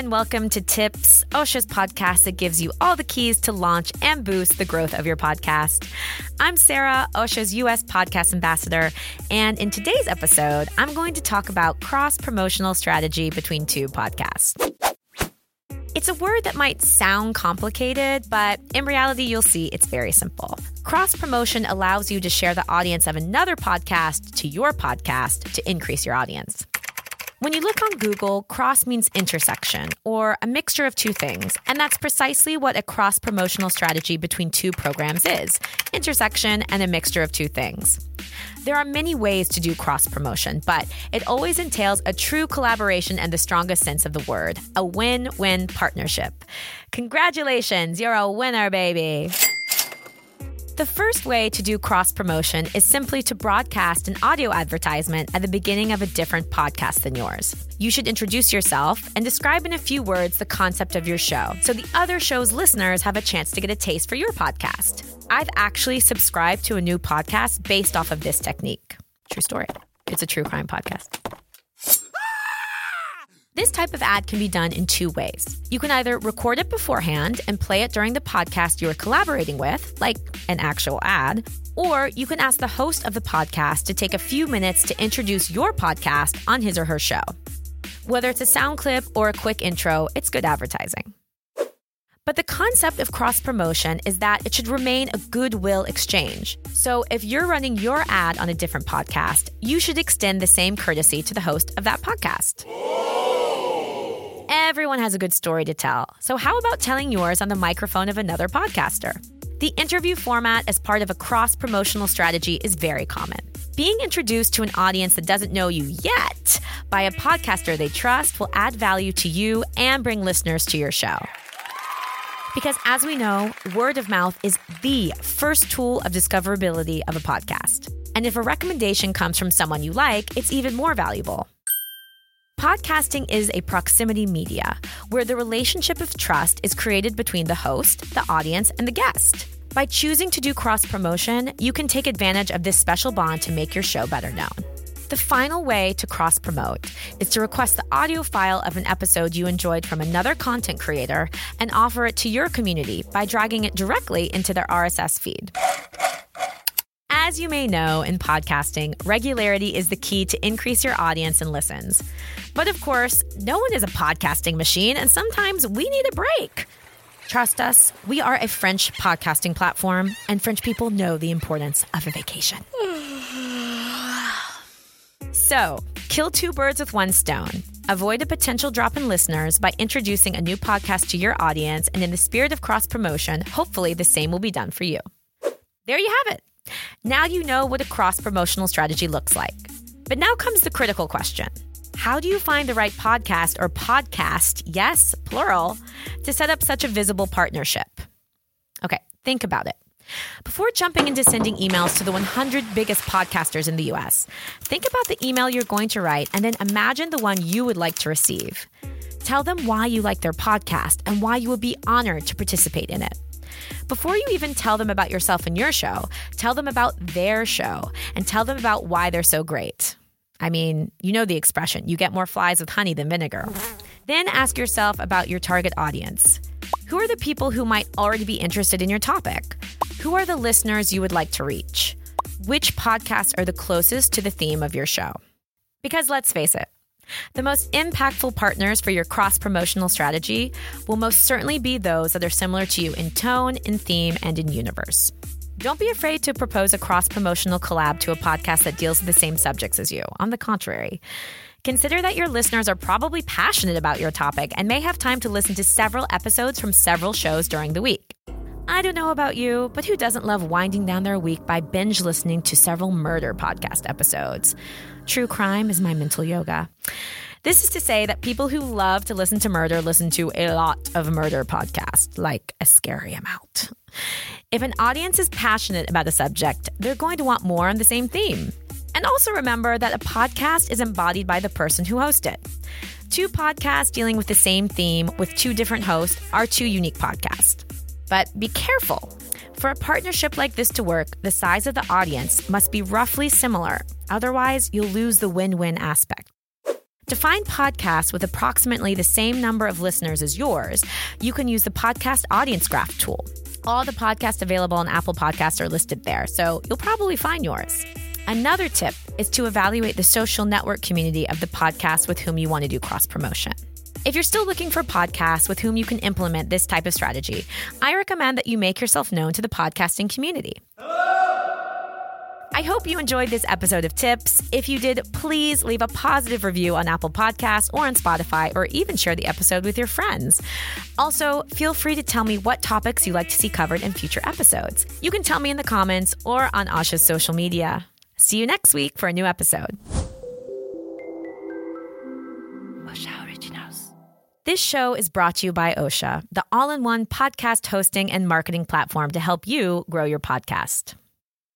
and welcome to Tips, Ausha's podcast that gives you all the keys to launch and boost the growth of your podcast. I'm Sarah, Ausha's US podcast ambassador, and in today's episode, I'm going to talk about cross promotional strategy between two podcasts. It's a word that might sound complicated, but in reality, you'll see it's very simple. Cross promotion allows you to share the audience of another podcast to your podcast to increase your audience. When you look on Google, cross means intersection or a mixture of two things. And that's precisely what a cross promotional strategy between two programs is intersection and a mixture of two things. There are many ways to do cross promotion, but it always entails a true collaboration and the strongest sense of the word a win win partnership. Congratulations, you're a winner, baby. The first way to do cross promotion is simply to broadcast an audio advertisement at the beginning of a different podcast than yours. You should introduce yourself and describe in a few words the concept of your show so the other show's listeners have a chance to get a taste for your podcast. I've actually subscribed to a new podcast based off of this technique. True story. It's a true crime podcast. This type of ad can be done in two ways. You can either record it beforehand and play it during the podcast you're collaborating with, like an actual ad, or you can ask the host of the podcast to take a few minutes to introduce your podcast on his or her show. Whether it's a sound clip or a quick intro, it's good advertising. But the concept of cross promotion is that it should remain a goodwill exchange. So if you're running your ad on a different podcast, you should extend the same courtesy to the host of that podcast. Everyone has a good story to tell. So, how about telling yours on the microphone of another podcaster? The interview format as part of a cross promotional strategy is very common. Being introduced to an audience that doesn't know you yet by a podcaster they trust will add value to you and bring listeners to your show. Because as we know, word of mouth is the first tool of discoverability of a podcast. And if a recommendation comes from someone you like, it's even more valuable. Podcasting is a proximity media where the relationship of trust is created between the host, the audience, and the guest. By choosing to do cross promotion, you can take advantage of this special bond to make your show better known. The final way to cross promote is to request the audio file of an episode you enjoyed from another content creator and offer it to your community by dragging it directly into their RSS feed. As you may know in podcasting, regularity is the key to increase your audience and listens. But of course, no one is a podcasting machine, and sometimes we need a break. Trust us, we are a French podcasting platform, and French people know the importance of a vacation. so, kill two birds with one stone. Avoid a potential drop in listeners by introducing a new podcast to your audience, and in the spirit of cross promotion, hopefully the same will be done for you. There you have it. Now you know what a cross promotional strategy looks like. But now comes the critical question How do you find the right podcast or podcast, yes, plural, to set up such a visible partnership? Okay, think about it. Before jumping into sending emails to the 100 biggest podcasters in the US, think about the email you're going to write and then imagine the one you would like to receive. Tell them why you like their podcast and why you would be honored to participate in it. Before you even tell them about yourself and your show, tell them about their show and tell them about why they're so great. I mean, you know the expression you get more flies with honey than vinegar. Then ask yourself about your target audience. Who are the people who might already be interested in your topic? Who are the listeners you would like to reach? Which podcasts are the closest to the theme of your show? Because let's face it, the most impactful partners for your cross promotional strategy will most certainly be those that are similar to you in tone, in theme, and in universe. Don't be afraid to propose a cross promotional collab to a podcast that deals with the same subjects as you. On the contrary, consider that your listeners are probably passionate about your topic and may have time to listen to several episodes from several shows during the week. I don't know about you, but who doesn't love winding down their week by binge listening to several murder podcast episodes? True crime is my mental yoga. This is to say that people who love to listen to murder listen to a lot of murder podcasts, like a scary amount. If an audience is passionate about a subject, they're going to want more on the same theme. And also remember that a podcast is embodied by the person who hosts it. Two podcasts dealing with the same theme with two different hosts are two unique podcasts. But be careful. For a partnership like this to work, the size of the audience must be roughly similar. Otherwise, you'll lose the win win aspect. To find podcasts with approximately the same number of listeners as yours, you can use the Podcast Audience Graph tool. All the podcasts available on Apple Podcasts are listed there, so you'll probably find yours. Another tip is to evaluate the social network community of the podcast with whom you want to do cross promotion. If you're still looking for podcasts with whom you can implement this type of strategy, I recommend that you make yourself known to the podcasting community. I hope you enjoyed this episode of Tips. If you did, please leave a positive review on Apple Podcasts or on Spotify, or even share the episode with your friends. Also, feel free to tell me what topics you'd like to see covered in future episodes. You can tell me in the comments or on Ausha's social media. See you next week for a new episode. This show is brought to you by Ausha, the all in one podcast hosting and marketing platform to help you grow your podcast.